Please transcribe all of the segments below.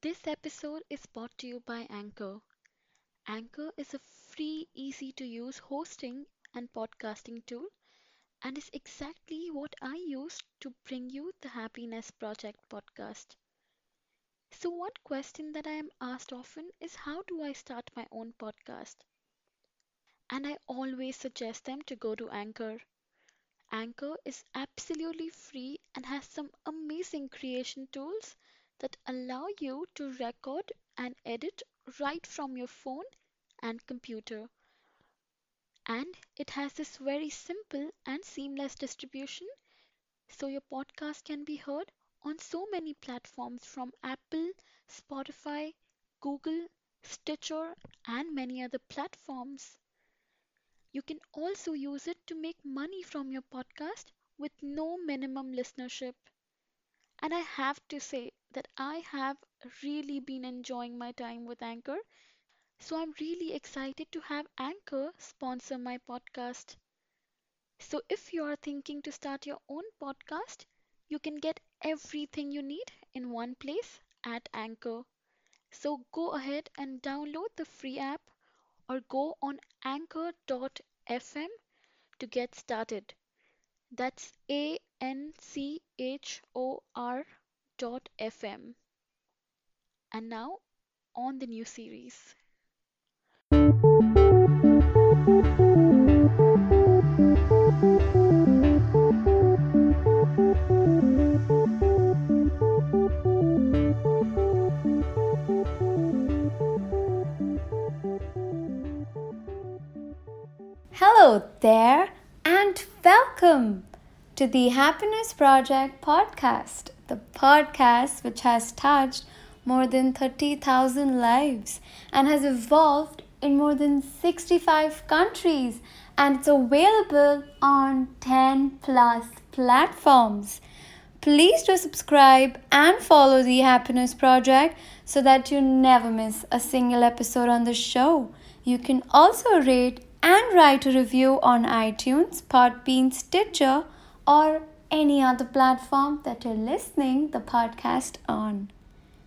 This episode is brought to you by Anchor. Anchor is a free, easy to use hosting and podcasting tool and is exactly what I use to bring you the Happiness Project podcast. So, one question that I am asked often is how do I start my own podcast? And I always suggest them to go to Anchor. Anchor is absolutely free and has some amazing creation tools that allow you to record and edit right from your phone and computer. And it has this very simple and seamless distribution so your podcast can be heard on so many platforms from Apple, Spotify, Google, Stitcher, and many other platforms. You can also use it to make money from your podcast with no minimum listenership. And I have to say that I have really been enjoying my time with Anchor, so I'm really excited to have Anchor sponsor my podcast. So if you are thinking to start your own podcast, you can get everything you need in one place at Anchor. So go ahead and download the free app or go on anchor.fm to get started. That's A N C H O R dot FM. And now on the new series. To the Happiness Project podcast, the podcast which has touched more than 30,000 lives and has evolved in more than 65 countries and it's available on 10 plus platforms. Please do subscribe and follow the Happiness Project so that you never miss a single episode on the show. You can also rate and write a review on iTunes, Podbean, Stitcher, or any other platform that you're listening the podcast on.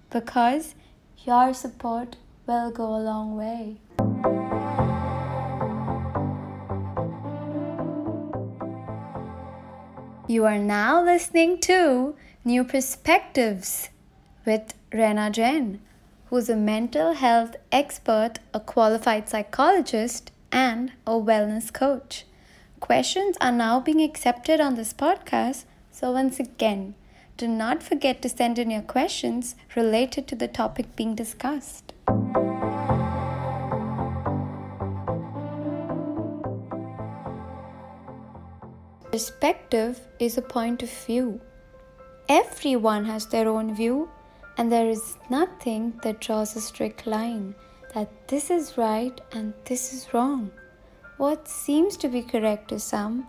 Because your support will go a long way. You are now listening to New Perspectives with Raina Jain, who's a mental health expert, a qualified psychologist, and a wellness coach. Questions are now being accepted on this podcast, so once again, do not forget to send in your questions related to the topic being discussed. Perspective is a point of view. Everyone has their own view, and there is nothing that draws a strict line that this is right and this is wrong. What seems to be correct to some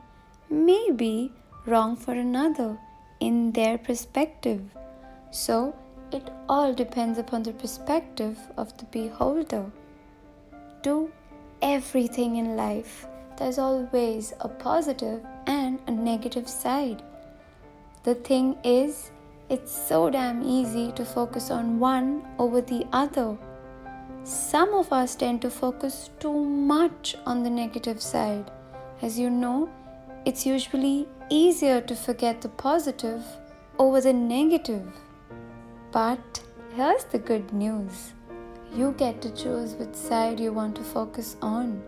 may be wrong for another in their perspective. So, it all depends upon the perspective of the beholder. Do everything in life, there's always a positive and a negative side. The thing is, it's so damn easy to focus on one over the other some of us tend to focus too much on the negative side. As you know, it's usually easier to forget the positive over the negative. But here's the good news you get to choose which side you want to focus on.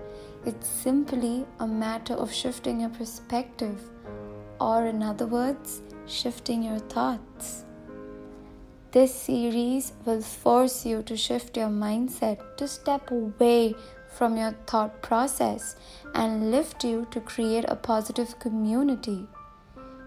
It's simply a matter of shifting your perspective, or in other words, shifting your thoughts. This series will force you to shift your mindset, to step away from your thought process, and lift you to create a positive community.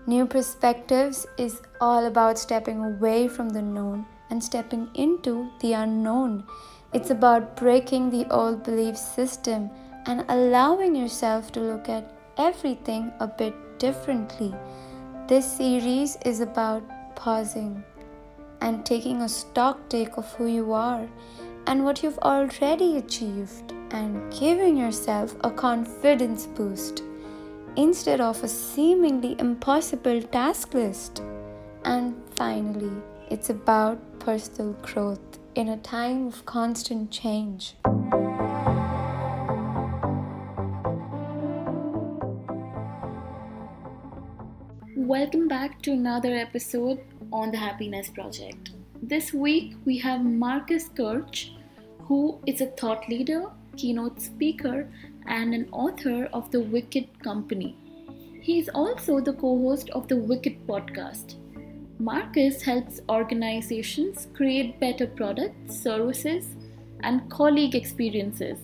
New Perspectives is all about stepping away from the known and stepping into the unknown. It's about breaking the old belief system and allowing yourself to look at everything a bit differently. This series is about pausing and taking a stock take of who you are and what you've already achieved and giving yourself a confidence boost instead of a seemingly impossible task list. And finally, it's about personal growth in a time of constant change. Welcome back to another episode on the Happiness Project. This week we have Marcus Kirsch, who is a thought leader, keynote speaker, and an author of The Wicked Company. He is also the co host of the Wicked podcast. Marcus helps organizations create better products, services, and colleague experiences.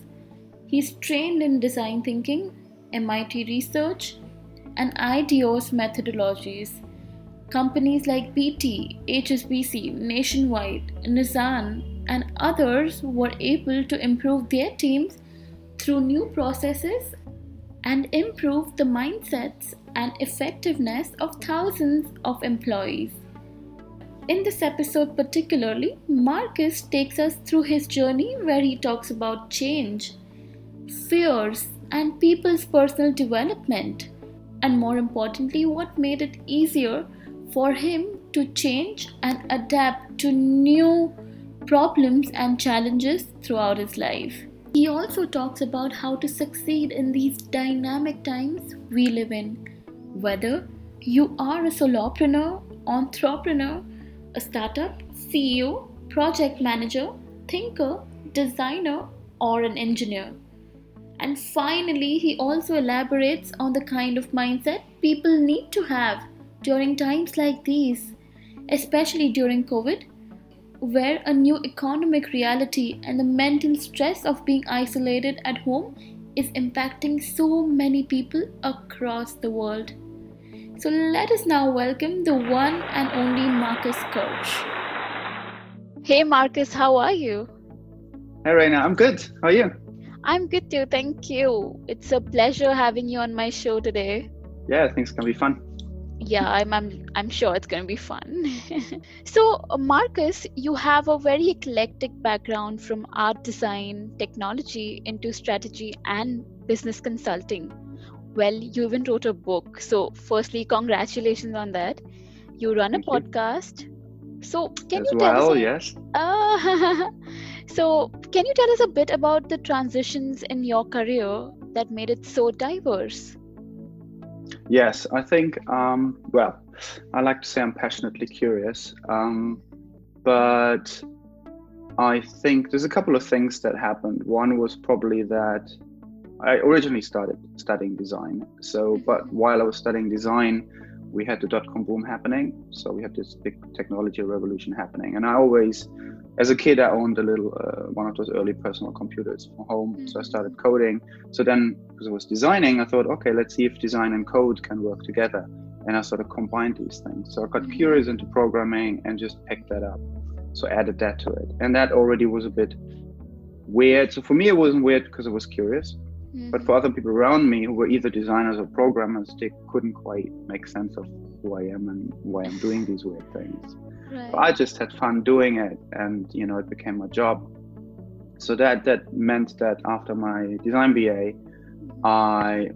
He's trained in design thinking, MIT research, and IDEO's methodologies. Companies like BT, HSBC, Nationwide, Nissan, and others were able to improve their teams through new processes and improve the mindsets and effectiveness of thousands of employees. In this episode, particularly, Marcus takes us through his journey where he talks about change, fears, and people's personal development and more importantly, what made it easier for him to change and adapt to new problems and challenges throughout his life. He also talks about how to succeed in these dynamic times we live in, whether you are a solopreneur, entrepreneur, a startup, CEO, project manager, thinker, designer, or an engineer. And finally, he also elaborates on the kind of mindset people need to have during times like these, especially during COVID, where a new economic reality and the mental stress of being isolated at home is impacting so many people across the world. So let us now welcome the one and only Marcus Kirsch. Hey Marcus, how are you? Hey Raina, I'm good. How are you? I'm good too, thank you. It's a pleasure having you on my show today. Yeah, I think it's gonna be fun. Yeah, I'm I'm, I'm sure it's gonna be fun. so, Marcus, you have a very eclectic background from art design, technology into strategy and business consulting. Well, you even wrote a book. So, firstly, congratulations on that. You run Thank a you. podcast. So, can As you tell well, us? a- yes. Uh, so, can you tell us a bit about the transitions in your career that made it so diverse? Yes, I think, um, well, I like to say I'm passionately curious, um, but I think there's a couple of things that happened. One was probably that I originally started studying design. So, but while I was studying design, we had the dot com boom happening. So we had this big technology revolution happening. And I always, as a kid, I owned a little, uh, one of those early personal computers from home. So I started coding. So then, because I was designing, I thought, okay, let's see if design and code can work together. And I sort of combined these things. So I got curious into programming and just picked that up. So added that to it. And that already was a bit weird. So for me, it wasn't weird because I was curious. But for other people around me who were either designers or programmers, they couldn't quite make sense of who I am and why I'm doing these weird things. Right. But I just had fun doing it, and you know, it became my job. So that that meant that after my design BA, I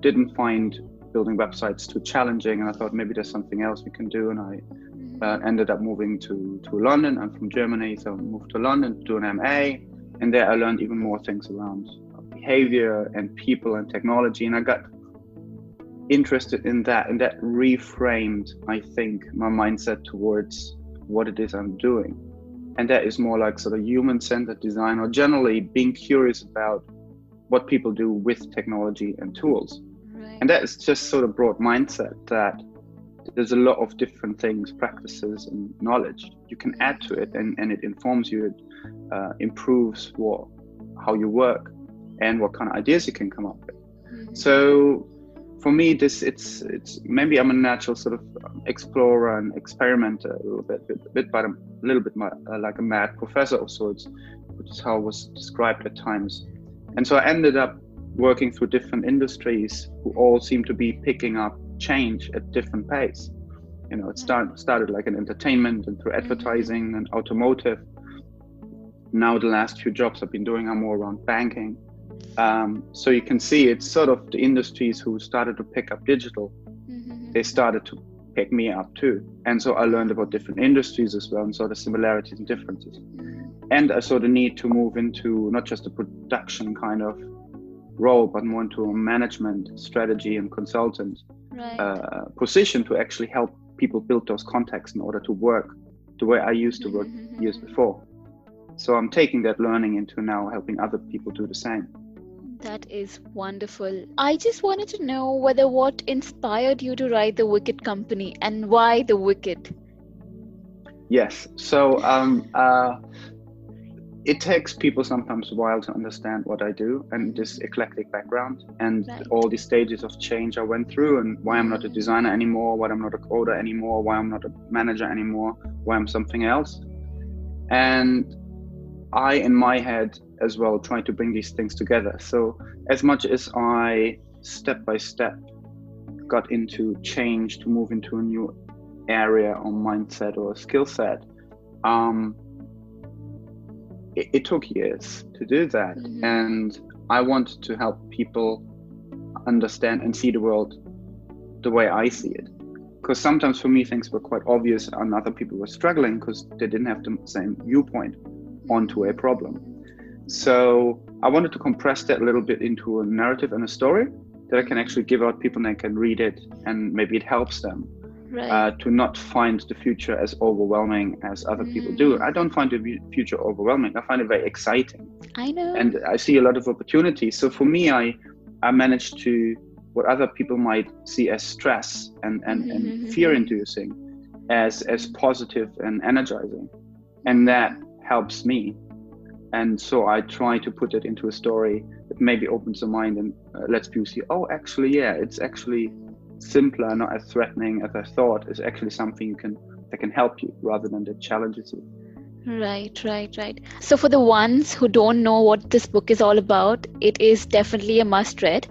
didn't find building websites too challenging, and I thought maybe there's something else we can do. And I Mhm. uh, ended up moving to to London. I'm from Germany, so I moved to London to do an MA, and there I learned even more things around behavior and people and technology, and I got interested in that, and that reframed, I think, my mindset towards what it is I'm doing, and that is more like sort of human-centered design, or generally being curious about what people do with technology and tools. Right. and that is just sort of broad mindset that there's a lot of different things practices and knowledge you can add to it and, and it informs you it uh, improves what how you work and what kind of ideas you can come up with Mhm. so for me this it's it's maybe i'm a natural sort of explorer and experimenter a little bit bit, bit but a little bit uh, like a mad professor of sorts which is how I was described at times and so i ended up working through different industries who all seem to be picking up change at different pace. You know, it start, started like in entertainment and through advertising and automotive. Now the last few jobs I've been doing are more around banking. Um, so you can see it's sort of the industries who started to pick up digital. Mhm. They started to pick me up too. And so I learned about different industries as well and saw the similarities and differences. And I saw the need to move into not just a production kind of role, but more into a management strategy and consultant Right. uh, position to actually help people build those contacts in order to work the way I used to work Mhm. years before. So I'm taking that learning into now helping other people do the same. That is wonderful. I just wanted to know whether what inspired you to write The Wicked Company and why The Wicked? Yes. So um, uh, it takes people sometimes a while to understand what I do and this eclectic background and Right. all the stages of change I went through and why I'm not a designer anymore, why I'm not a coder anymore, why I'm not a manager anymore, why I'm something else. And I, in my head as well, try to bring these things together. So as much as I step by step got into change to move into a new area or mindset or skill set, um, it, it took years to do that. Mhm. And I wanted to help people understand and see the world the way I see it. Because sometimes for me things were quite obvious and other people were struggling because they didn't have the same viewpoint onto a problem. So I wanted to compress that a little bit into a narrative and a story that I can actually give out people and they can read it and maybe it helps them Right. uh, to not find the future as overwhelming as other people do. Mm. I don't find the future overwhelming. I find it very exciting I know. and I see a lot of opportunities. So for me, I I managed to what other people might see as stress and and, Mhm, and fear inducing as as positive and energizing, and that helps me. And so I try to put it into a story that maybe opens the mind and uh, lets people see, oh, actually, yeah, it's actually simpler, not as threatening as I thought. It's actually something you can that can help you rather than that challenges you. Right, right, right. So, for the ones who don't know what this book is all about, it is definitely a must read.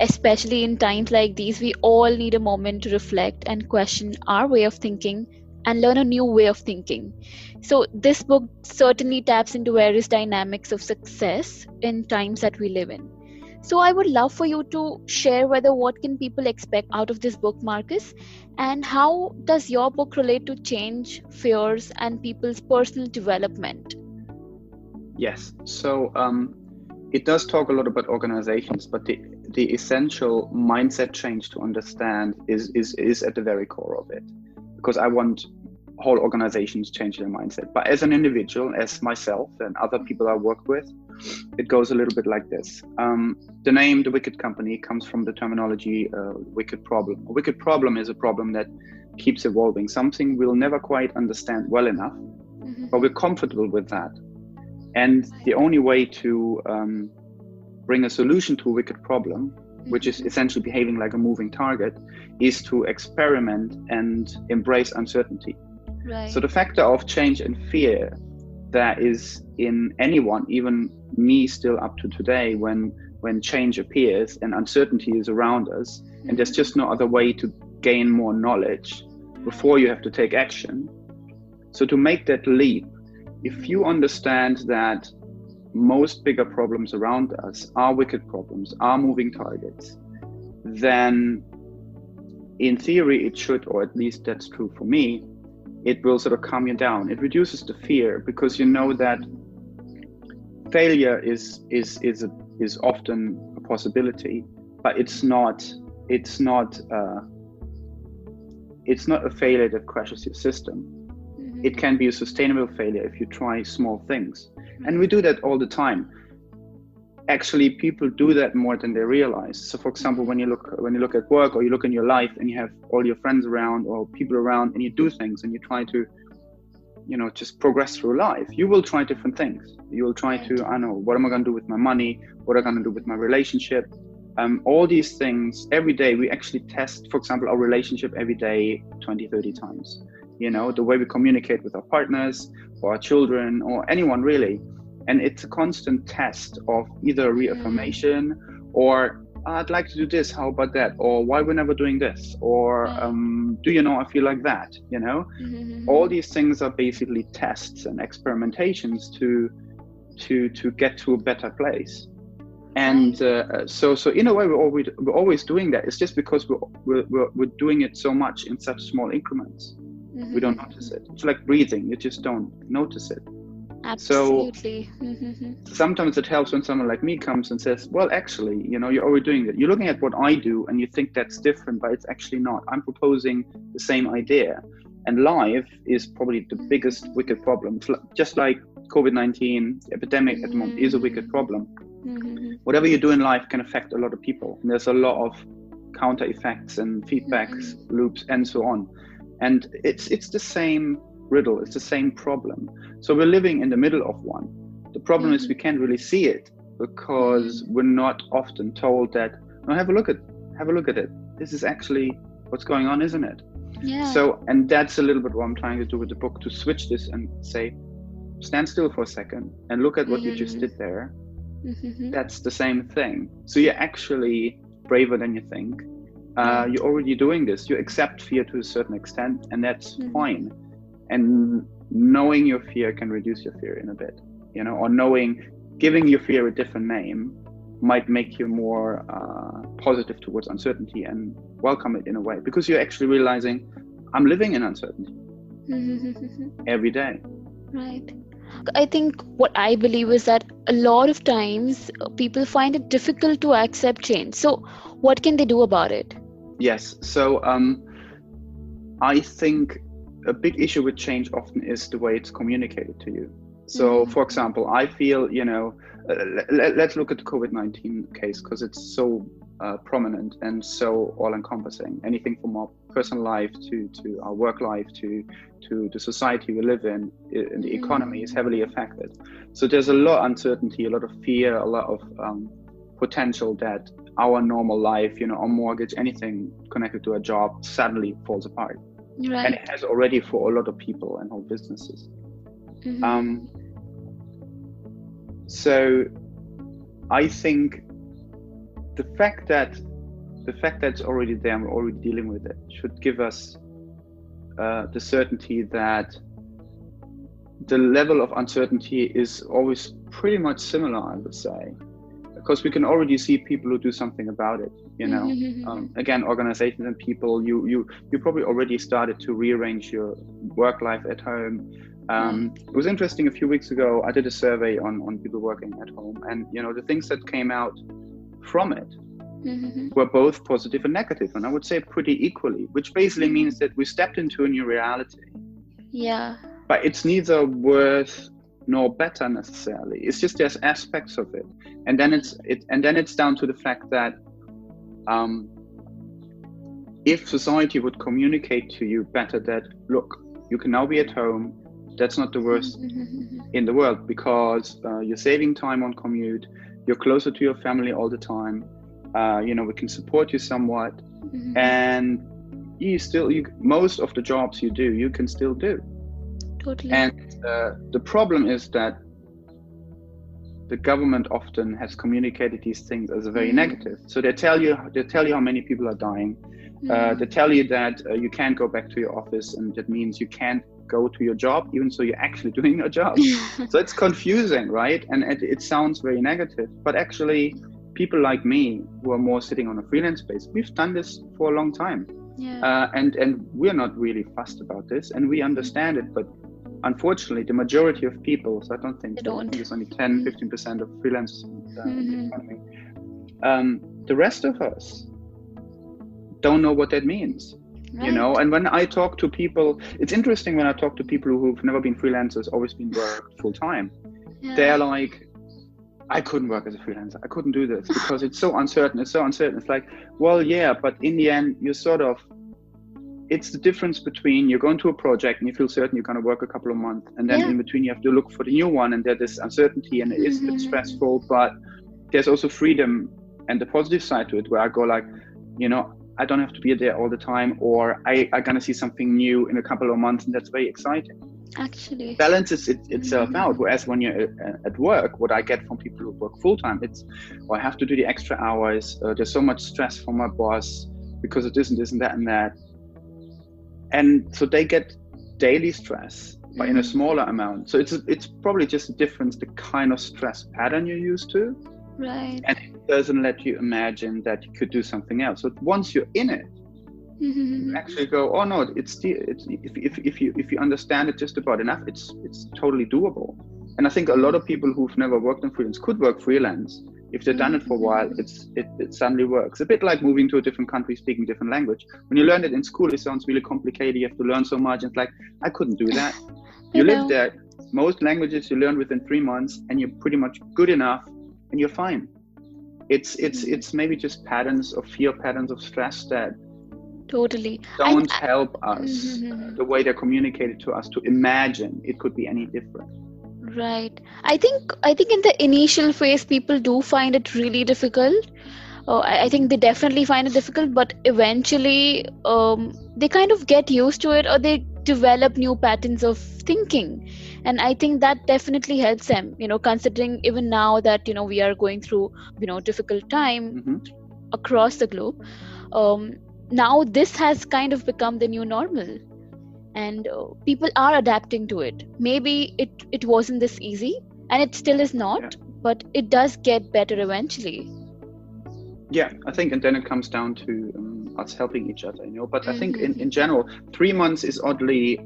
Especially in times like these, we all need a moment to reflect and question our way of thinking and learn a new way of thinking. So, this book certainly taps into various dynamics of success in times that we live in. So, I would love for you to share whether what can people expect out of this book, Marcus, and how does your book relate to change, fears, and people's personal development? Yes. So um, it does talk a lot about organizations, but the the essential mindset change to understand is is is at the very core of it, because I want whole organizations change their mindset. But as an individual, as myself and other people I work with, it goes a little bit like this. Um, the name The Wicked Company comes from the terminology uh, wicked problem. A wicked problem is a problem that keeps evolving, something we'll never quite understand well enough, but we're comfortable with that. And the only way to um, bring a solution to a wicked problem, which is essentially behaving like a moving target, is to experiment and embrace uncertainty. Right. So the factor of change and fear that is in anyone, even me still up to today, when when change appears and uncertainty is around us, and there's just no other way to gain more knowledge before you have to take action. So to make that leap, if you understand that most bigger problems around us are wicked problems, are moving targets, then in theory it should, or at least that's true for me, it will sort of calm you down. It reduces the fear because you know that failure is is is a, is often a possibility, but it's not it's not uh, it's not a failure that crashes your system. Mhm. It can be a sustainable failure if you try small things, and we do that all the time. Actually, people do that more than they realize. So, for example, when you look when you look at work or you look in your life and you have all your friends around or people around, and you do things and you try to, you know, just progress through life, you will try different things. You will try to, I know, what am I going to do with my money? What am I going to do with my relationship? Um, all these things every day we actually test for example our relationship every day 20 30 times you know the way we communicate with our partners or our children or anyone really and it's a constant test of either reaffirmation or i'd like to do this how about that? or why we're never doing this? or um, do you know i feel like that you know? Mhm. all these things are basically tests and experimentations to to to get to a better place. And uh, so so in a way we're always we're always doing that. It's just because we're we're, we're, we're doing it so much in such small increments. Mhm. we don't notice it. It's like breathing. You just don't notice it Absolutely. Mhm. sometimes it helps when someone like me comes and says well actually you know you're already doing that. you're looking at what i do and you think that's different but it's actually not i'm proposing the same idea and life is probably the biggest wicked problem just like covid-19 the epidemic at the moment is a wicked problem Mhm. whatever you do in life can affect a lot of people. And there's a lot of counter effects and feedbacks loops and so on. And it's it's the same riddle, it's the same problem. So we're living in the middle of one. The problem is we can't really see it because we're not often told that no have a look at have a look at it. This is actually what's going on, isn't it? Yeah. So and that's a little bit what I'm trying to do with the book to switch this and say stand still for a second and look at what you just did there Mhm. that's the same thing. So you're actually braver than you think. Uh, you're already doing this. You accept fear to a certain extent, and that's Mhm. fine. And knowing your fear can reduce your fear in a bit, you know, or knowing, giving your fear a different name might make you more uh, positive towards uncertainty and welcome it in a way because you're actually realizing I'm living in uncertainty every day. Right. I think what I believe is that a lot of times uh, people find it difficult to accept change. So, what can they do about it? Yes. So um, I think a big issue with change often is the way it's communicated to you. So, Mhm. for example, I feel, you know, uh, let, let's look at the COVID 19 case because it's so uh, prominent and so all encompassing. Anything from our personal life to, to our work life to, to the society we live in, and the economy is heavily affected. So, there's a lot of uncertainty, a lot of fear, a lot of um, potential that our normal life, you know, our mortgage, anything connected to a job suddenly falls apart. And it has already for a lot of people and whole businesses. Mhm. Um, so I think the fact that the fact that it's already there and we're already dealing with it should give us uh, the certainty that the level of uncertainty is always pretty much similar, I would say, because we can already see people who do something about it. You know, Mhm. um, again, organizations and people. You you you probably already started to rearrange your work life at home. Um, it was interesting a few weeks ago. I did a survey on on people working at home, and you know the things that came out from it Mhm. were both positive and negative, and I would say pretty equally, which basically means that we stepped into a new reality. Yeah. But it's neither worse nor better necessarily. It's just there's aspects of it, and then it's it, and then it's down to the fact that um, if society would communicate to you better that look, you can now be at home. That's not the worst in the world because uh, you're saving time on commute. You're closer to your family all the time. Uh, you know, we can support you somewhat, Mhm. and you still you most of the jobs you do you can still do. Totally. And uh, the problem is that the government often has communicated these things as a very Mhm. negative. So they tell you they tell you how many people are dying. Uh, Mhm. they tell you that uh, you can't go back to your office, and that means you can't go to your job, even so you're actually doing your job. so it's confusing, right? And it, it sounds very negative, but actually, people like me who are more sitting on a freelance base, we've done this for a long time, yeah. uh, and and we're not really fussed about this, and we understand it, but. Unfortunately, the majority of people, so I don't think, so, I don't. think it's only 10 15% of freelancers uh, economy. Um, the rest of us don't know what that means you know? And when i talk to people it's interesting when i talk to people who've never been freelancers always been worked full time Yeah. they're like i couldn't work as a freelancer. I couldn't do this because it's so uncertain. It's so uncertain. It's like well yeah but in the end you're sort of it's the difference between you're going to a project and you feel certain you're going to work a couple of months and then Yeah. in between you have to look for the new one and there's this uncertainty and it is a bit Mhm. stressful but there's also freedom and the positive side to it where i go like you know i don't have to be there all the time or i i'm going to see something new in a couple of months and that's very exciting Actually. balances it, itself Mhm. out whereas when you're uh, at work what i get from people who work full-time it's well, i have to do the extra hours uh, there's so much stress from my boss because and this and that and that and so they get daily stress but in a Mhm. smaller amount so it's it's probably just a difference the kind of stress pattern you're used to Right. and it doesn't let you imagine that you could do something else. But once you're in it, you actually go, oh no, it's the it's if, if, if you if you understand it just about enough, it's it's totally doable. And I think a lot of people who've never worked in freelance could work freelance if they've done it for a while. It's it, it suddenly works. A bit like moving to a different country, speaking different language. When you learn it in school, it sounds really complicated. You have to learn so much. It's like I couldn't do that. You live there. Most languages you learn within three months, and you're pretty much good enough, and you're fine. It's it's it's maybe just patterns of fear, patterns of stress that Totally. Don't I- help us Mhm. the way they're communicated to us to imagine it could be any different. Right. I think I think in the initial phase, people do find it really difficult. Uh, I, I think they definitely find it difficult, but eventually, um, they kind of get used to it, or they develop new patterns of thinking, and I think that definitely helps them. You know, considering even now that you know we are going through you know difficult time hmm across the globe, um, now this has kind of become the new normal and uh, people are adapting to it maybe it it wasn't this easy and it still is not Yeah. but it does get better eventually Yeah, I think, and then it comes down to um, us helping each other, you know. But I think in, Mhm. in general, three months is oddly,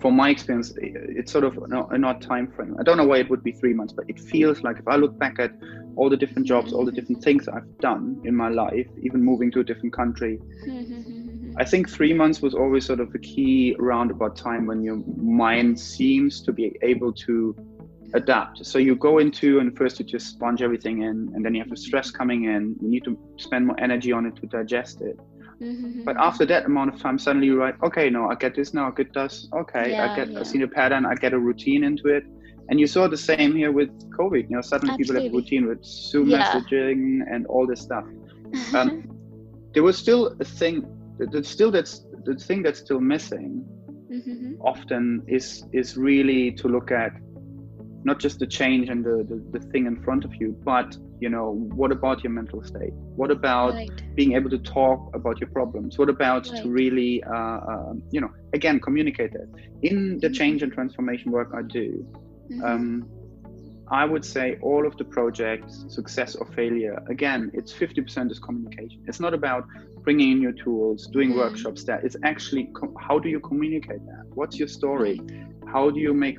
from my experience, it's sort of an odd- an odd time frame. I don't know why it would be three months, but it feels like if I look back at all the different jobs, all the different things I've done in my life, even moving to a different country, I think three months was always sort of the key roundabout time when your mind seems to be able to adapt. So you go into and first you just sponge everything in, and then you have the stress coming in. You need to spend more energy on it to digest it. But after that amount of time, suddenly you're like, okay, no, I get this now. I get this. Okay, Yeah, I get. yeah. I see the pattern. I get a routine into it. And you saw the same here with COVID. You know, suddenly people have a routine with Zoom Yeah. messaging and all this stuff um, there was still a thing that still that's the thing that's still missing often is is really to look at not just the change and the, the, the thing in front of you but you know what about your mental state what about right being able to talk about your problems what about Right. to really uh, um, you know again communicate it in the Mhm. change and transformation work i do Mhm. um, I would say all of the projects, success or failure, again, it's 50% is communication. It's not about bringing in new tools, doing Mm. workshops there. It's actually co- how do you communicate that? What's your story? How do you make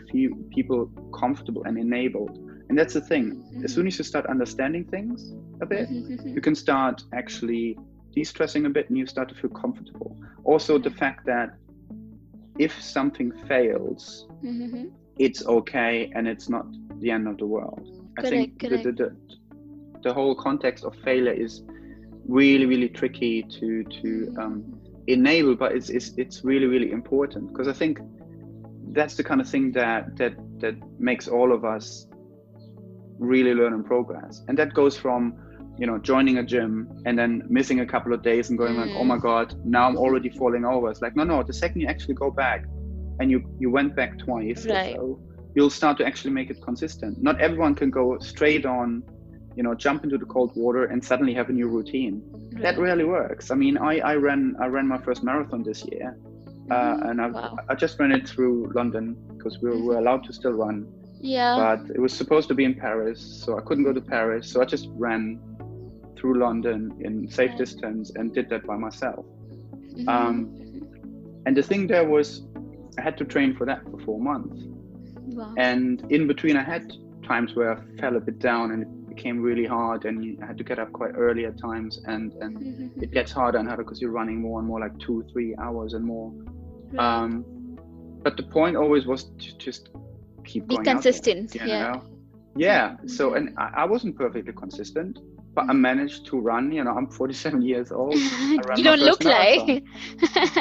people comfortable and enabled? And that's the thing. As soon as you start understanding things a bit, you can start actually de-stressing a bit and you start to feel comfortable. Also, the fact that if something fails, Mhm. It's okay and it's not the end of the world. I think the, the, the, the whole context of failure is really, really tricky to to um, enable, but it's, it's it's really, really important. Because I think that's the kind of thing that that that makes all of us really learn and progress, and that goes from you know joining a gym and then missing a couple of days and going like oh my Mm. god now i'm already falling over. It's like no no the second you actually go back and you you went back twice Right. so, you'll start to actually make it consistent not everyone can go straight on you know jump into the cold water and suddenly have a new routine that Right. rarely works i mean i i ran i ran my first marathon this year uh, Mhm. and I, Wow. I just ran it through london because we were, we were allowed to still run yeah but it was supposed to be in Paris, so I couldn't go to Paris. So I just ran through London in safe Right. distance and did that by myself. Mhm. um, And the thing there was, I had to train for that for four months. wow. And in between, I had times where I fell a bit down and it became really hard, and I had to get up quite early at times. And and Mhm. it gets harder and harder because you're running more and more, like two, three hours and more. Right. Um, but the point always was to just keep be there, consistent you yeah know? Yeah. So, Mhm. and I, I wasn't perfectly consistent, but I managed to run. You know, I'm 47 years old. you don't look like.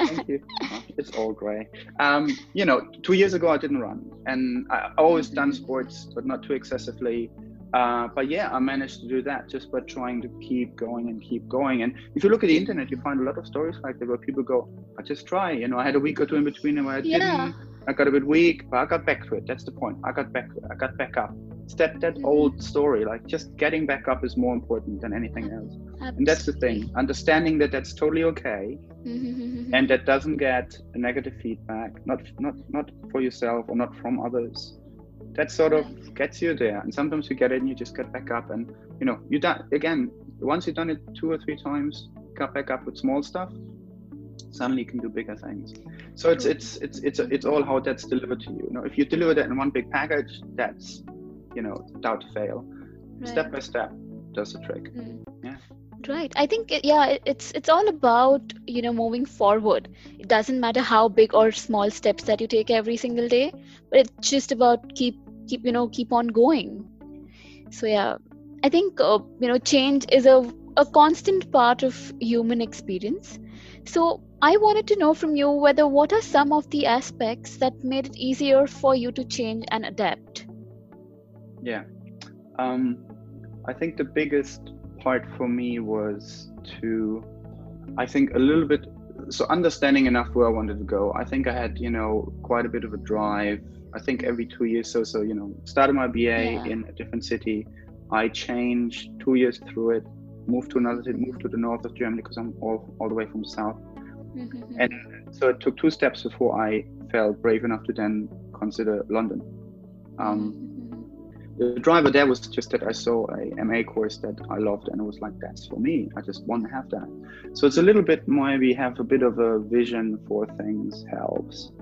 Thank you. Oh, It's all grey. Um, you know, two years ago I didn't run, and I always done Mhm. sports, but not too excessively. Uh, but yeah, I managed to do that just by trying to keep going and keep going. And if you look at the internet, you find a lot of stories like that where people go, "I just try." You know, I had a week or two in between where I Yeah. didn't. I got a bit weak, but I got back to it. That's the point. I got back. I got back up. It's that that Mhm. old story. Like just getting back up is more important than anything else. And that's the thing. Understanding that that's totally okay, Mhm. and that doesn't get a negative feedback, not not not for yourself or not from others. That sort of gets you there. And sometimes you get it and you just get back up. And, you know, you done again, once you've done it two or three times, got back up with small stuff, suddenly you can do bigger things. So it's it's it's it's it's all how that's delivered to you. You know, if you deliver that in one big package, that's you know, doubt to fail. Right. Step by step does the trick. Mm. Yeah. Right. I think yeah, it's it's all about you know moving forward. It doesn't matter how big or small steps that you take every single day, but it's just about keep keep you know keep on going. So yeah, I think uh, you know change is a a constant part of human experience. So I wanted to know from you whether what are some of the aspects that made it easier for you to change and adapt. Yeah. Um, I think the biggest part for me was to, I think a little bit, so understanding enough where I wanted to go. I think I had, you know, quite a bit of a drive. I think every two years, so so you know, started my BA Yeah. in a different city. I changed two years through it, moved to another city, moved to the north of Germany because I'm all all the way from the south. Mhm. And so it took two steps before I felt brave enough to then consider London. Um, Mhm. the driver there was just that I saw a MA course that I loved, and it was like, that's for me. I just want to have that. So it's a little bit maybe have a bit of a vision for things helps,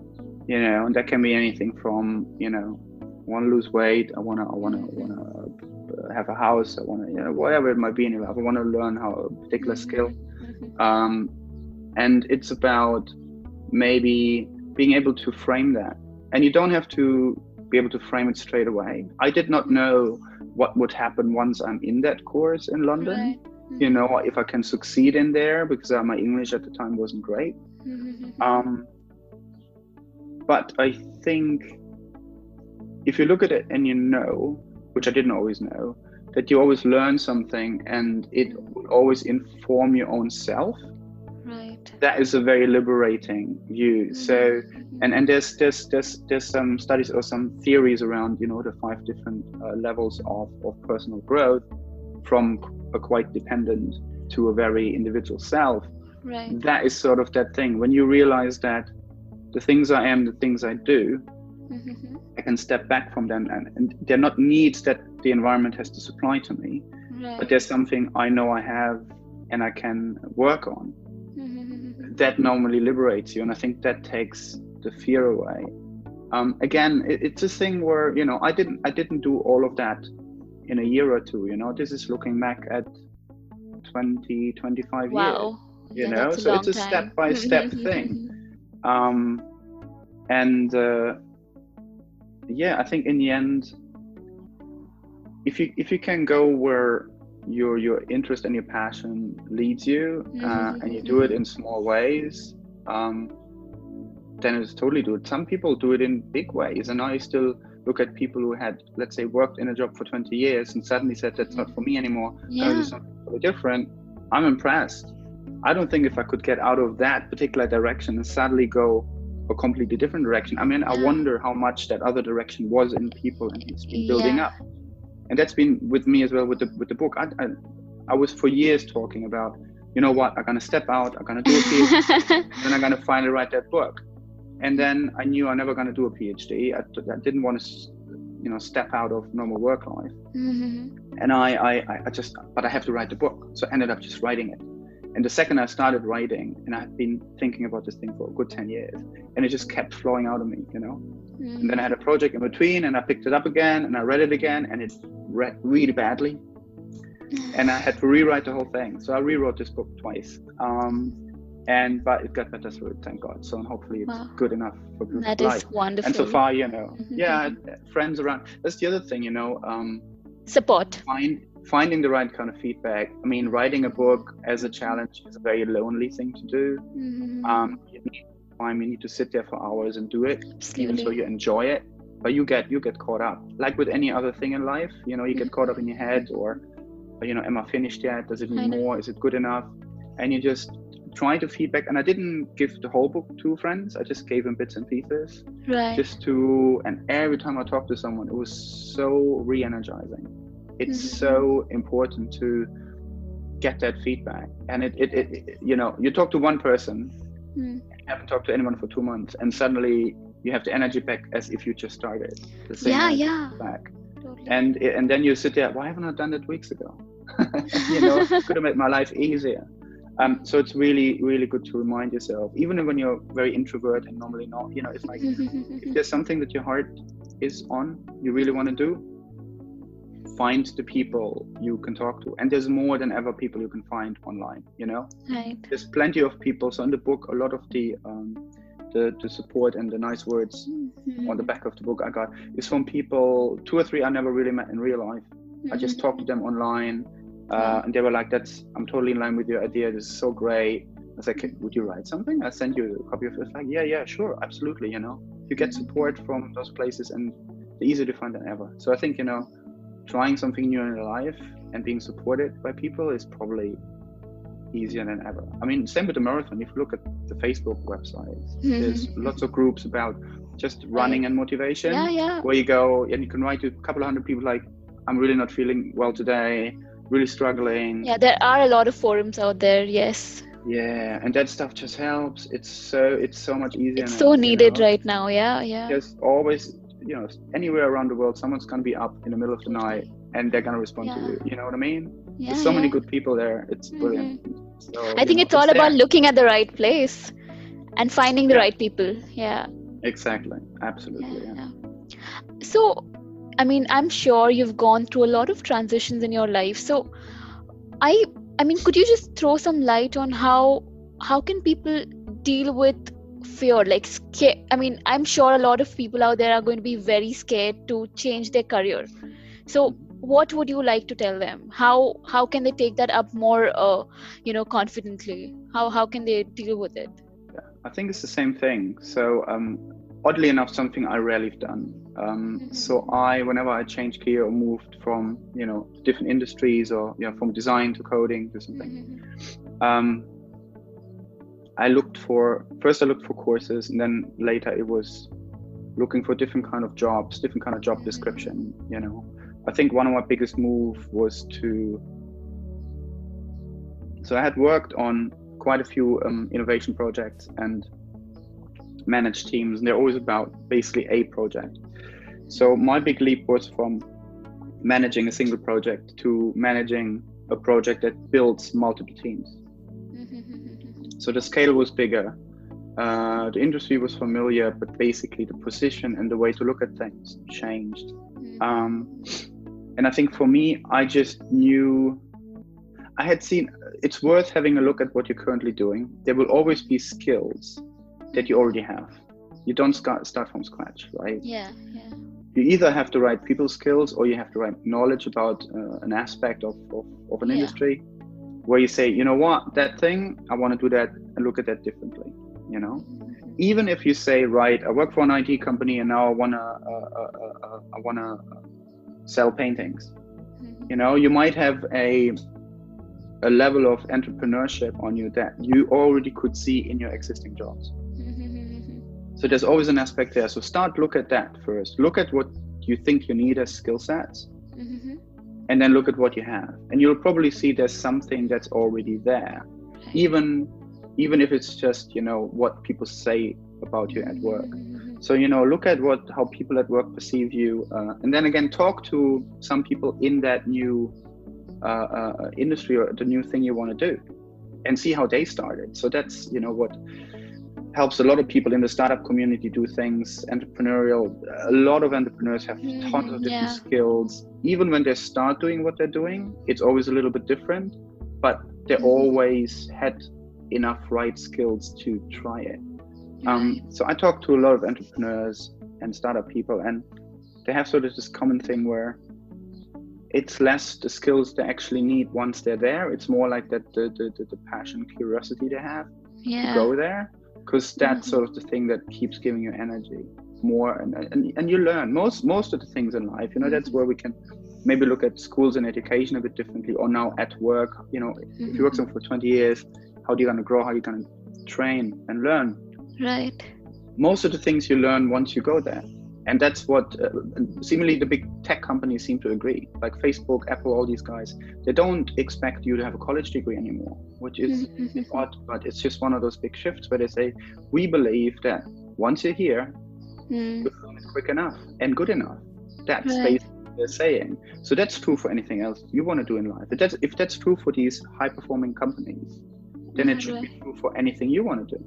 you know, and that can be anything from you know, I want to lose weight, I wanna, I wanna, I wanna uh, have a house, I wanna, you know, whatever it might be in your life. I want to learn how a particular skill. Mhm. Um, and it's about maybe being able to frame that. And you don't have to be able to frame it straight away. I did not know what would happen once I'm in that course in London. Right. You know, if I can succeed in there because uh, my English at the time wasn't great. Mhm. Um, but I think if you look at it and you know, which I didn't always know, that you always learn something and it will always inform your own self Right. that is a very liberating view so Mhm. and and there's there's there's there's some studies or some theories around you know the five different uh, levels of, of personal growth from a quite dependent to a very individual self right. that is sort of that thing when you realize that the things i am the things i do Mhm. i can step back from them and, and they're not needs that the environment has to supply to me Right. but there's something i know i have and i can work on. That normally liberates you and i think that takes the fear away um, again it, it's a thing where you know i didn't i didn't do all of that in a year or two you know this is looking back at 20 25 years Wow. you Yeah, know, so it's a time. step-by-step thing. um, and uh, yeah i think in the end if you if you can go where your your interest and your passion leads you uh, and you do it in small ways um, then it's totally do it some people do it in big ways and i still look at people who had let's say worked in a job for 20 years and suddenly said that's not for me anymore. Yeah. do something totally different. I'm impressed. I don't think if i could get out of that particular direction and suddenly go a completely different direction i mean i wonder how much that other direction was in people and it's been building Yeah. up and that's been with me as well with the with the book. I, I i was for years talking about you know what i'm gonna step out i'm gonna do a phd then i'm gonna finally write that book. And then i knew i'm never gonna do a phd i, I didn't want to you know step out of normal work life. Mhm. and I, I i just but i have to write the book. So i ended up just writing it and the second i started writing and i've been thinking about this thing for a good 10 years and it just kept flowing out of me you know and then i had a project in between and i picked it up again and i read it again and it read really badly and i had to rewrite the whole thing so i rewrote this book twice um and but it got better through it thank god so hopefully it's Wow. good enough for people That is wonderful. and so far you know Mhm. yeah friends around that's the other thing you know um Support. find finding the right kind of feedback. I mean writing a book as a challenge is a very lonely thing to do. Mhm. um you need time you need to sit there for hours and do it even though you enjoy it. But you get you get caught up. Like with any other thing in life you know you get caught up in your head or you know am i finished yet? Does it need more? Is it good enough? And you just try to feedback. And i didn't give the whole book to friends. I just gave them bits and pieces right. just to and every time i talked to someone it was so re-energizing it's Mhm. so important to get that feedback and it, it, it, it- you know you talk to one person Mm. haven't talked to anyone for two months and suddenly you have the energy back as if you just started the same Yeah, yeah. back absolutely. and and then you sit there why haven't i done that weeks ago you know could have made my life easier um, so it's really really good to remind yourself even when you're very introvert and normally not you know it's like if there's something that your heart is on you really want to do find the people you can talk to. And there's more than ever people you can find online you know? Right. there's plenty of people. So in the book a lot of the um, the, the support and the nice words on the back of the book i got is from people two or three i never really met in real life. I just Mm-hmm. talked to them online uh, and they were like that's i'm totally in line with your idea. This is so great. I was like would you write something? I sent you a copy of it. It's like yeah yeah sure. Absolutely you know? You get support from those places and they're easier to find than ever. So i think you know trying something new in your life and being supported by people is probably easier than ever i mean same with the marathon if you look at the facebook websites mm-hmm. there's lots of groups about just running and motivation Yeah, yeah. where you go and you can write to a couple of hundred people like i'm really not feeling well today really struggling Yeah, there are a lot of forums out there. Yes, Yeah, and that stuff just helps it's so it's so much easier it's now, so you needed know? right now. Yeah, yeah. there's always you know anywhere around the world someone's going to be up in the middle of the night and they're going to respond to you you know what i mean yeah, there's so many good people there it's mm-hmm. brilliant so, I think know, it's all about there. looking at the right place and finding the Yeah. right people. Yeah. exactly absolutely yeah, yeah. yeah. So, I mean, I'm sure you've gone through a lot of transitions in your life. So, I, I mean, could you just throw some light on how how can people deal with fear? Like, scare. I mean, I'm sure a lot of people out there are going to be very scared to change their career. So, what would you like to tell them? How how can they take that up more, uh, you know, confidently? How how can they deal with it? I think it's the same thing. So, um, oddly enough, something I rarely have done. Um, Mhm. So, I, whenever I changed career or moved from, you know, different industries or, you know, from design to coding to something, um, I looked for, first I looked for courses and then later it was looking for different kind of jobs, different kind of job description, you know. I think one of my biggest move was to, so I had worked on quite a few um, innovation projects and managed teams, and they're always about basically a project. So my big leap was from managing a single project to managing a project that builds multiple teams. So the scale was bigger. Uh, the industry was familiar, but basically the position and the way to look at things changed. Um, and I think for me, I just knew I had seen it's worth having a look at what you're currently doing. There will always be skills that you already have. You don't start start from scratch, right? Yeah, yeah. You either have the right people skills or you have the right knowledge about uh, an aspect of, of, of an Yeah. industry where you say, you know what, that thing, I want to do that and look at that differently, you know? even if you say right i work for an it company and now i want to uh, uh, uh, i want to sell paintings you know? You might have a a level of entrepreneurship on you that you already could see in your existing jobs. So there's always an aspect there. So start look at that first. Look at what you think you need as skill sets and then look at what you have. And you'll probably see there's something that's already there. Even even if it's just you know what people say about you at work. So you know look at what how people at work perceive you uh, and then again talk to some people in that new uh, uh, industry or the new thing you want to do and see how they started. So that's you know what helps a lot of people in the startup community do things entrepreneurial a lot of entrepreneurs have Mhm, tons of different yeah. skills even when they start doing what they're doing it's always a little bit different but they Mhm. always had enough right skills to try it um, so I talk to a lot of entrepreneurs and startup people, and they have sort of this common thing where it's less the skills they actually need once they're there. It's more like that the the, the, the passion, curiosity they have to go there, because that's Mhm. sort of the thing that keeps giving you energy more, and, and and you learn most most of the things in life. You know, that's where we can maybe look at schools and education a bit differently, or now at work. You know, if you work Mhm. somewhere for 20 years, how are you going to grow? How are you going to train and learn? Right. most of the things you learn once you go there and that's what uh, seemingly the big tech companies seem to agree like facebook apple all these guys they don't expect you to have a college degree anymore which is odd but it's just one of those big shifts where they say we believe that once you're here Mm. you learn it quick enough and good enough that's Right. basically they're saying. So that's true for anything else you want to do in life. If that's, if that's true for these high performing companies, then it should be true for anything you want to do.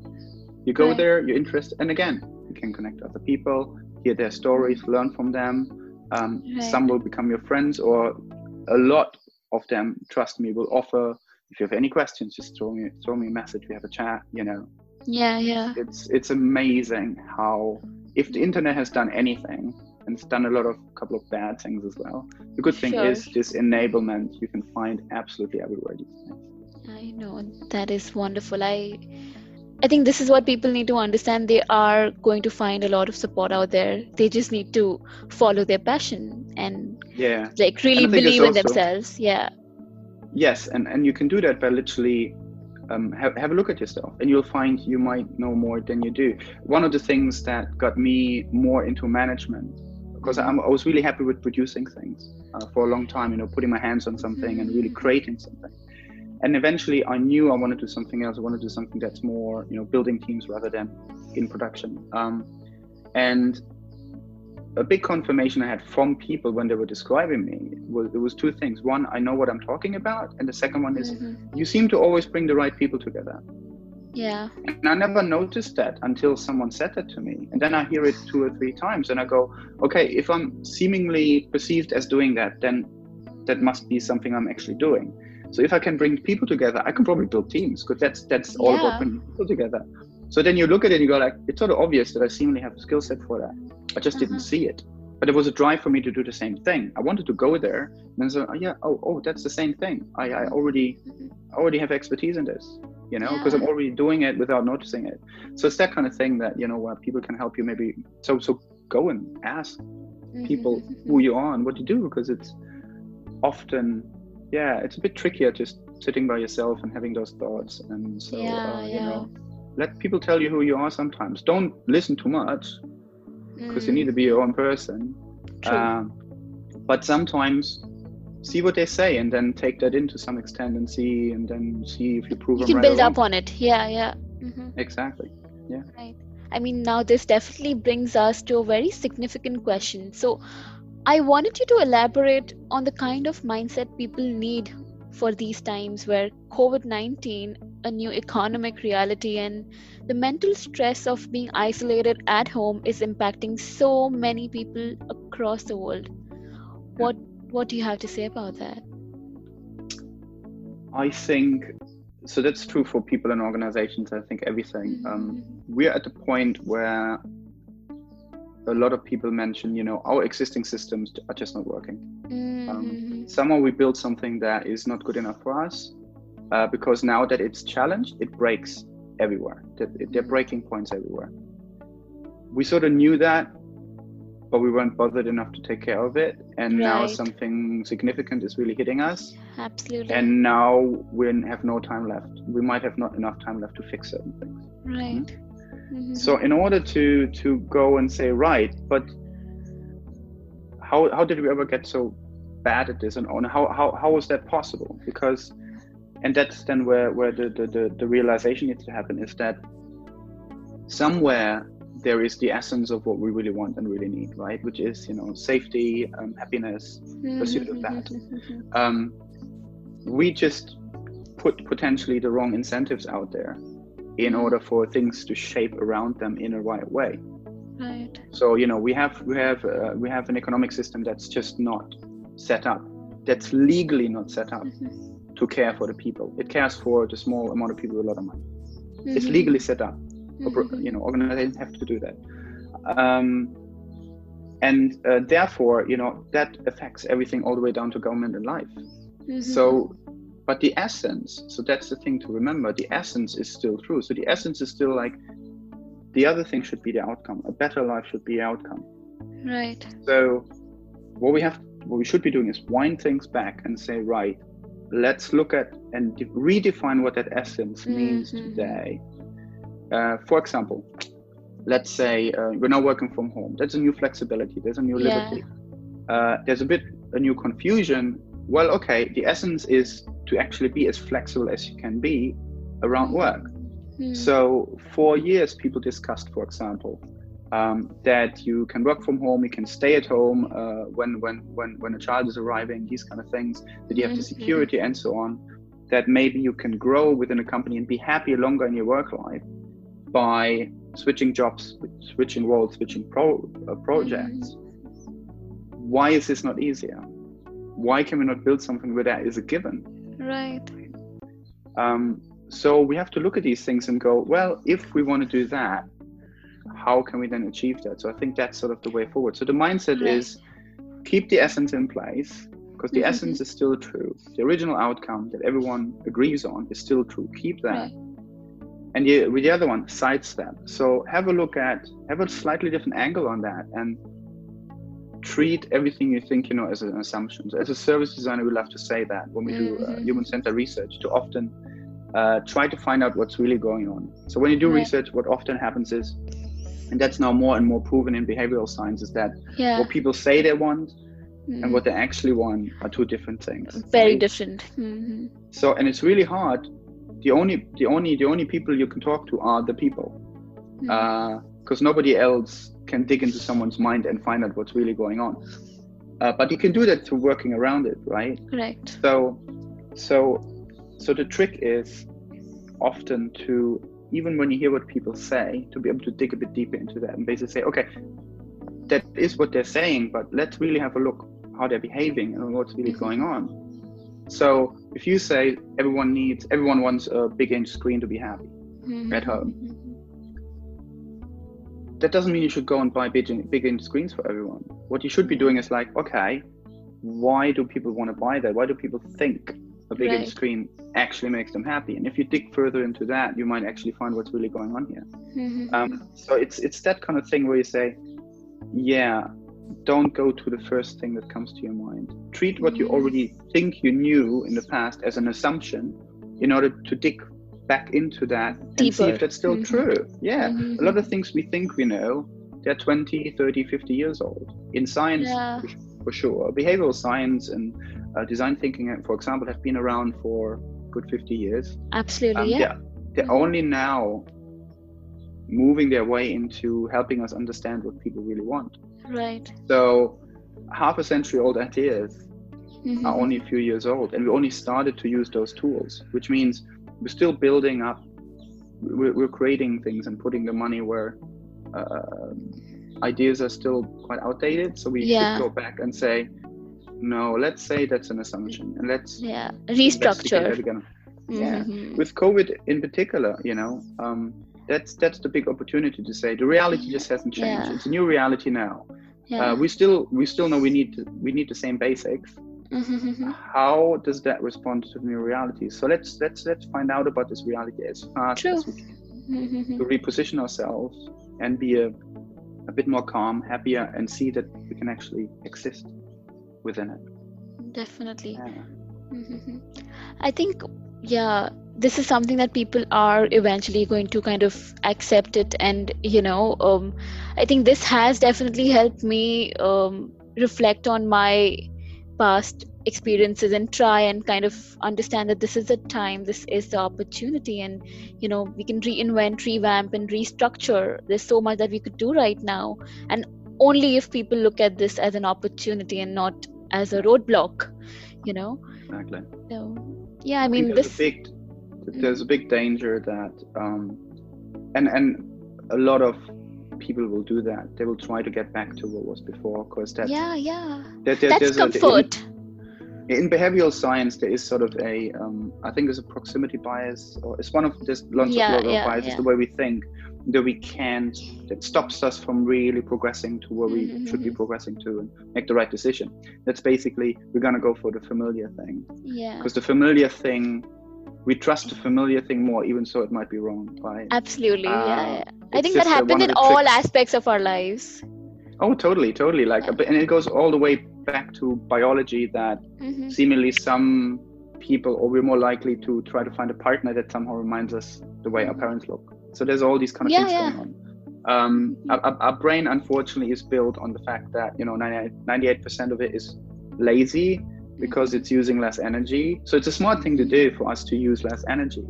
You go Right. there, you're interested, and again, you can connect other people, hear their stories, learn from them. Um, Right. Some will become your friends, or a lot of them, trust me, will offer. If you have any questions, just throw me throw me a message. We have a chat. You know, Yeah, yeah. it's it's amazing how if the internet has done anything, and it's done a lot of couple of bad things as well. The good thing Sure. is this enablement you can find absolutely everywhere these days. I know that is wonderful. I I think this is what people need to understand. They are going to find a lot of support out there. They just need to follow their passion and Yeah. like really I think it's believe in also- themselves. Yeah. Yes, and, and you can do that by literally um, have, have a look at yourself, and you'll find you might know more than you do. One of the things that got me more into management, because I'm, I was really happy with producing things uh, for a long time, you know, putting my hands on something and really creating something. And eventually, I knew I wanted to do something else. I wanted to do something that's more, you know, building teams rather than in production. Um, and a big confirmation I had from people when they were describing me was it was two things. One, I know what I'm talking about, and the second one is Mhm. you seem to always bring the right people together. Yeah. And I never noticed that until someone said that to me. And then I hear it two or three times and I go, okay, if I'm seemingly perceived as doing that, then that must be something I'm actually doing. So if I can bring people together, I can probably build teams because that's that's all Yeah. about bringing people together. So then you look at it and you go like, it's sort of obvious that I seemingly have a skill set for that. I just didn't Uh-huh. see it. But it was a drive for me to do the same thing. I wanted to go there and then so, oh, yeah, oh, oh, that's the same thing. I, I already. I already have expertise in this, you know, because I'm already doing it without noticing it. So it's that kind of thing that, you know, where people can help you maybe. So, so go and ask people Mhm. who you are and what you do because it's often, yeah, it's a bit trickier just sitting by yourself and having those thoughts. And so, Yeah, uh, you yeah. know, let people tell you who you are sometimes. Don't listen too much because you Mm, need to be your own person. True. Um, but sometimes see what they say and then take that in to some extent and see and then see if you prove you can right build up on it. Yeah, yeah. hmm Exactly. Yeah right. I mean, now this definitely brings us to a very significant question. So, I wanted you to elaborate on the kind of mindset people need for these times where COVID 19, a new economic reality, and the mental stress of being isolated at home is impacting so many people across the world. What what do you have to say about that? I think so. That's true for people and organizations. I think everything. Um, we're at the point where a lot of people mention, you know, our existing systems are just not working. Mhm. Somehow we build something that is not good enough for us uh, because now that it's challenged, it breaks everywhere. There are breaking points everywhere. We sort of knew that, but we weren't bothered enough to take care of it. And now something significant is really hitting us. Absolutely. and now we have no time left we might have not enough time left to fix certain things right. Mhm. so in order to to go and say right but how how did we ever get so bad at this and on how how, how was that possible because and that's then where where the, the the the realization needs to happen is that somewhere there is the essence of what we really want and really need right which is you know safety um, happiness pursuit of that. Mhm. um, we just put potentially the wrong incentives out there in order for things to shape around them in a right way Right. so you know we have we have uh, we have an economic system that's just not set up that's legally not set up Mhm. to care for the people it cares for the small amount of people with a lot of money it's Mhm. legally set up Mhm. you know organizations have to do that um, and uh, therefore you know that affects everything all the way down to government and life Mhm. so but the essence so that's the thing to remember the essence is still true. So the essence is still like the other thing should be the outcome. A better life should be the outcome. Right. so what we have what we should be doing is wind things back and say right let's look at and de- redefine what that essence means Mhm. today. Uh, for example let's say uh, we're now working from home. There's a new flexibility. There's a new Yeah. liberty. Uh, there's a bit a new confusion well okay the essence is to actually be as flexible as you can be around work Mhm. so for years, people discussed, for example, um, that you can work from home, you can stay at home uh, when when when when a child is arriving, these kind of things. That you have the Mhm. security and so on. That maybe you can grow within a company and be happier longer in your work life by switching jobs, switching roles, switching pro, uh, projects. Why is this not easier? Why can we not build something where that is a given? Right. Um, so we have to look at these things and go, well, if we want to do that, how can we then achieve that? So I think that's sort of the way forward. So the mindset Right. is keep the essence in place because the Mhm. essence is still true. The original outcome that everyone agrees on is still true. Keep that. Right. And the, with the other one, sidestep. So have a look at, have a slightly different angle on that and treat everything you think you know as an assumption. So as a service designer, we love to say that when we do uh, Mhm. human centered research, to often uh, try to find out what's really going on. So when you do Right. research, what often happens is, and that's now more and more proven in behavioral science, is that Yeah. what people say they want Mhm. and what they actually want are two different things. Very right? different. hmm So, and it's really hard. The only, the only, the only people you can talk to are the people, because nobody else can dig into someone's mind and find out what's really going on. Uh, but you can do that through working around it, right? Correct. So, so, so the trick is often to even when you hear what people say, to be able to dig a bit deeper into that and basically say, okay, that is what they're saying, but let's really have a look how they're behaving and what's really Mhm. going on. So if you say everyone needs, everyone wants a big inch screen to be happy, At home. That doesn't mean you should go and buy big, big screens for everyone. What you should be doing is like, okay, why do people want to buy that? Why do people think a big Right. screen actually makes them happy? And if you dig further into that, you might actually find what's really going on here. Mhm. Um, so it's it's that kind of thing where you say, yeah, don't go to the first thing that comes to your mind. Treat what you already think you knew in the past as an assumption, in order to dig back into that and see if that's still Mhm. true. Yeah, Mhm. a lot of things we think we know, they're 20, 30, 50 years old. In science, Yeah. for, sure. Behavioral science and uh, design thinking, uh, for example, have been around for good 50 years. Absolutely. Um, yeah. they're, they're Mhm. only now moving their way into helping us understand what people really want. Right. So, half a century old ideas Mhm. are only a few years old, and we only started to use those tools, which means we're still building up, we're, we're creating things and putting the money where uh, ideas are still quite outdated. So, we Yeah. should go back and say, no, let's say that's an assumption, and let's yeah. Restructure. again. Yeah. Mhm. with COVID in particular, you know, um, that's that's the big opportunity to say the reality just hasn't changed. Yeah. It's a new reality now. Yeah. Uh, we still we still know we need to, we need the same basics. Mhm. How does that respond to the new reality? So let's let's let's find out about this reality as fast True. as we can Mhm. to reposition ourselves and be a, a bit more calm, happier, and see that we can actually exist within it. Definitely. Yeah. Mhm. I think, yeah, this is something that people are eventually going to kind of accept it. And, you know, um, I think this has definitely helped me um, reflect on my past experiences and try and kind of understand that this is the time, this is the opportunity. And, you know, we can reinvent, revamp, and restructure. There's so much that we could do right now. And only if people look at this as an opportunity and not as a roadblock, you know? Exactly. So yeah, I mean there's this. a big there's a big danger that um, and and a lot of people will do that. They will try to get back to what was before because that, Yeah, yeah. that there- That's there's a- comfort. in, in behavioral science there is sort of a um, I think there's a proximity bias or it's one of there's lots Yeah, of yeah, biases yeah. the way we think that we can't that stops us from really progressing to where we should be Mhm. progressing to and make the right decision. That's basically we're gonna go for the familiar thing Yeah, because the familiar thing we trust the familiar thing more even so it might be wrong right absolutely. Uh, yeah, yeah. I think that just, happened one of in all tricks. aspects of our lives. oh totally totally like Yeah. and it goes all the way back to biology that Mhm. seemingly some people or we're more likely to try to find a partner that somehow reminds us the way our parents look so there's all these kind of Yeah, things yeah. going on um, our, our- our brain unfortunately is built on the fact that you know 98 percent of it is lazy because it's using less energy so it's a smart thing to do for us to use less energy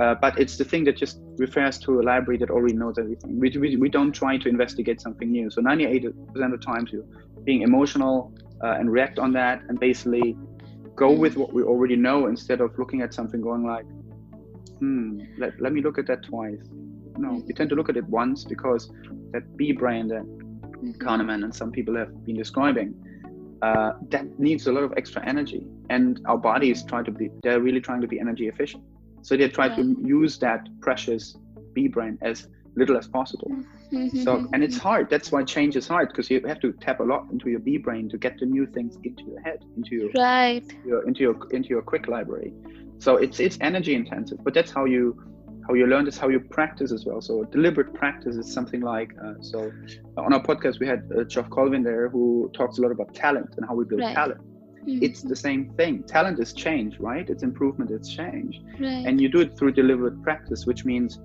Uh, but it's the thing that just refers to a library that already knows everything. We, we, we don't try to investigate something new. So 98% of the times you're being emotional uh, and react on that and basically go with what we already know instead of looking at something going like, hmm, let, let me look at that twice. No, we tend to look at it once because that B brain that. Kahneman and some people have been describing, uh, that needs a lot of extra energy. And our bodies try to be, they're really trying to be energy efficient. So they try to use that precious B brain as little as possible. Mhm. So, and it's hard. That's why change is hard because you have to tap a lot into your B brain to get the new things into your head, into your, right. your into your into your quick library. So it's it's energy intensive, but that's how you how you learn. Is how you practice as well. So deliberate practice is something like uh, so. On our podcast, we had uh, Geoff Colvin there who talks a lot about talent and how we build Right. talent. Mhm. It's the same thing. Talent is change, right? It's improvement. It's change right. and you do it through deliberate practice which means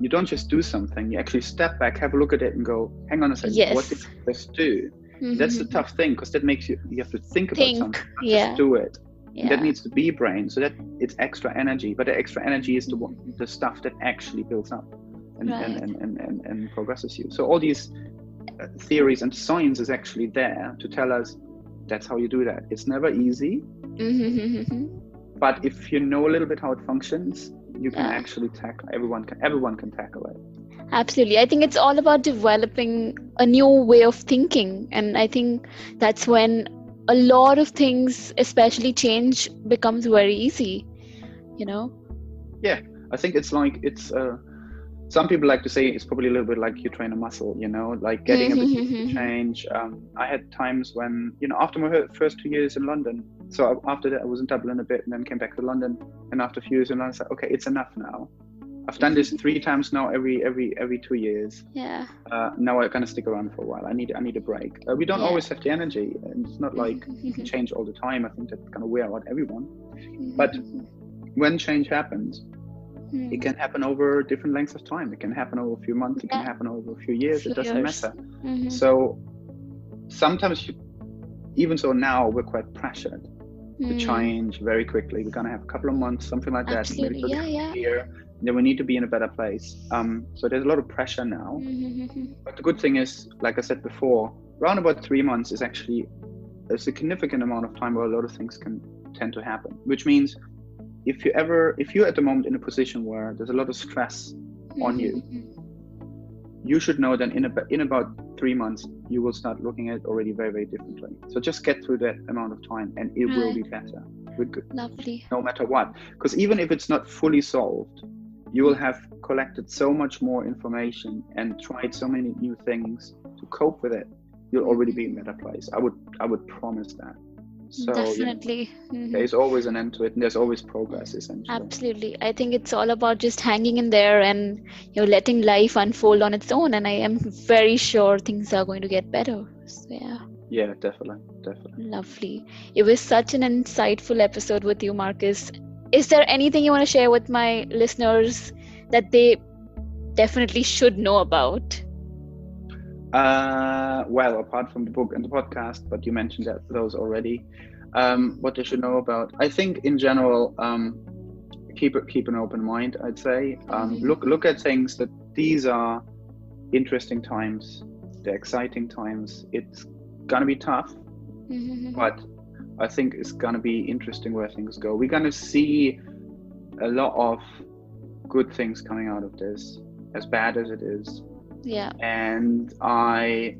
you don't just do something you actually step back have a look at it and go hang on a second what Yes. did this do that's the Mhm. tough thing because that makes you you have to think about Think, something not yeah. just do it yeah. that needs to be brain so that it's extra energy but the extra energy is the one the stuff that actually builds up and Right. and, and, and, and, and progresses you so all these uh, theories and science is actually there to tell us that's how you do that it's never easy Mhm. but if you know a little bit how it functions you can Yeah. actually tackle everyone can everyone can tackle it Absolutely. I think it's all about developing a new way of thinking. And I think that's when a lot of things, especially change, becomes very easy. You know? Yeah i think it's like it's uh some people like to say it's probably a little bit like you train a muscle you know like getting a bit to change um, i had times when you know after my first two years in london so after that i was in dublin a bit and then came back to london and after a few years in london i said okay it's enough now i've done this three times now every every every two years Yeah. uh, now i'm gonna stick around for a while i need i need a break uh, we don't Yeah. always have the energy and it's not like Mhm. change all the time i think that's gonna wear out everyone but when change happens Mhm. it can happen over different lengths of time it can happen over a few months it can happen over a few years Few it doesn't years. matter Mhm. so sometimes you, even so now we're quite pressured to Mhm. change very quickly we're going to have a couple of months something like that Absolutely. the Yeah, yeah. year then we need to be in a better place. Um, so there's a lot of pressure now. Mhm. but the good thing is like i said before around about three months is actually a significant amount of time where a lot of things can tend to happen. Which means if you ever if you're at the moment in a position where there's a lot of stress on you Mhm. you should know that in about in about three months you will start looking at it already very very differently. So just get through that amount of time and it will be better. Good, Lovely. no matter what. Because even if it's not fully solved you will have collected so much more information and tried so many new things to cope with it you'll already be in a better place i would i would promise that so you know, Definitely. Mhm. there's always an end to it and there's always progress essentially Absolutely. I think it's all about just hanging in there and you know letting life unfold on its own and I am very sure things are going to get better. So yeah, yeah definitely definitely lovely. It was such an insightful episode with you Marcus. Is there anything you want to share with my listeners that they definitely should know about? Uh, well, apart from the book and the podcast, but you mentioned that those already. Um, what they should know about, I think, in general, um, keep keep an open mind. I'd say um, Mhm. look look at things that these are interesting times, they're exciting times. It's gonna be tough, Mhm. but I think it's gonna be interesting where things go. We're gonna see a lot of good things coming out of this, as bad as it is yeah. and I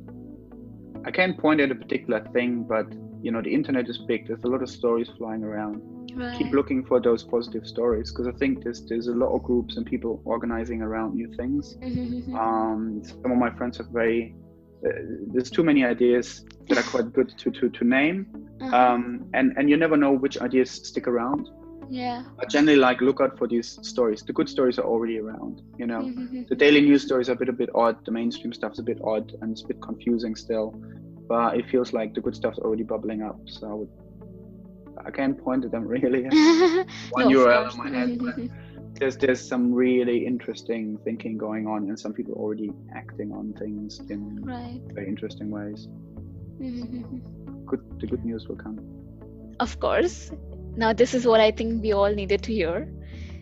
I can't point at a particular thing, but you know the internet is big. There's a lot of stories flying around. Right. Keep looking for those positive stories because I think there's there's a lot of groups and people organizing around new things. Mhm. Um, some of my friends have very uh, there's too many ideas that are quite good to to, to name, Uh-huh. um, and and you never know which ideas stick around. yeah. But generally, like look out for these stories. The good stories are already around. You know Mhm. the daily news stories are a bit a bit odd. The mainstream stuff's a bit odd and it's a bit confusing still, but it feels like the good stuff's already bubbling up. So I would, I can't point at them really. One No, URL in my head, but. there's there's some really interesting thinking going on, and some people already acting on things in right. very interesting ways. Good, the good news will come. Of course. Now, this is what I think we all needed to hear.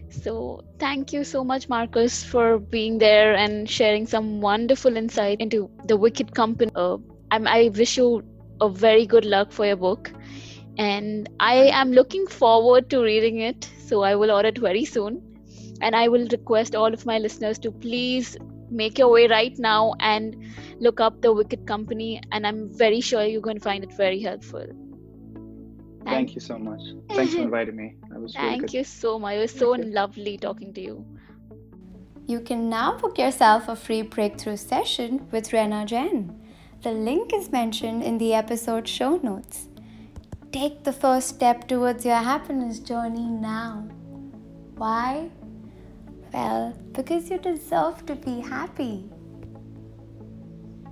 So, thank you so much, Marcus, for being there and sharing some wonderful insight into the Wicked Company. Uh, i wish you a very good luck for your book. And I am looking forward to reading it. So, I will order it very soon. And I will request all of my listeners to please make your way right now and look up the Wicked Company. And I'm very sure you're going to find it very helpful. Thank you so much. Thanks for inviting me. That was Thank really you so much. It was so lovely talking to you. You can now book yourself a free breakthrough session with Raina Jain. The link is mentioned in the episode show notes. Take the first step towards your happiness journey now. Why? Well, because you deserve to be happy.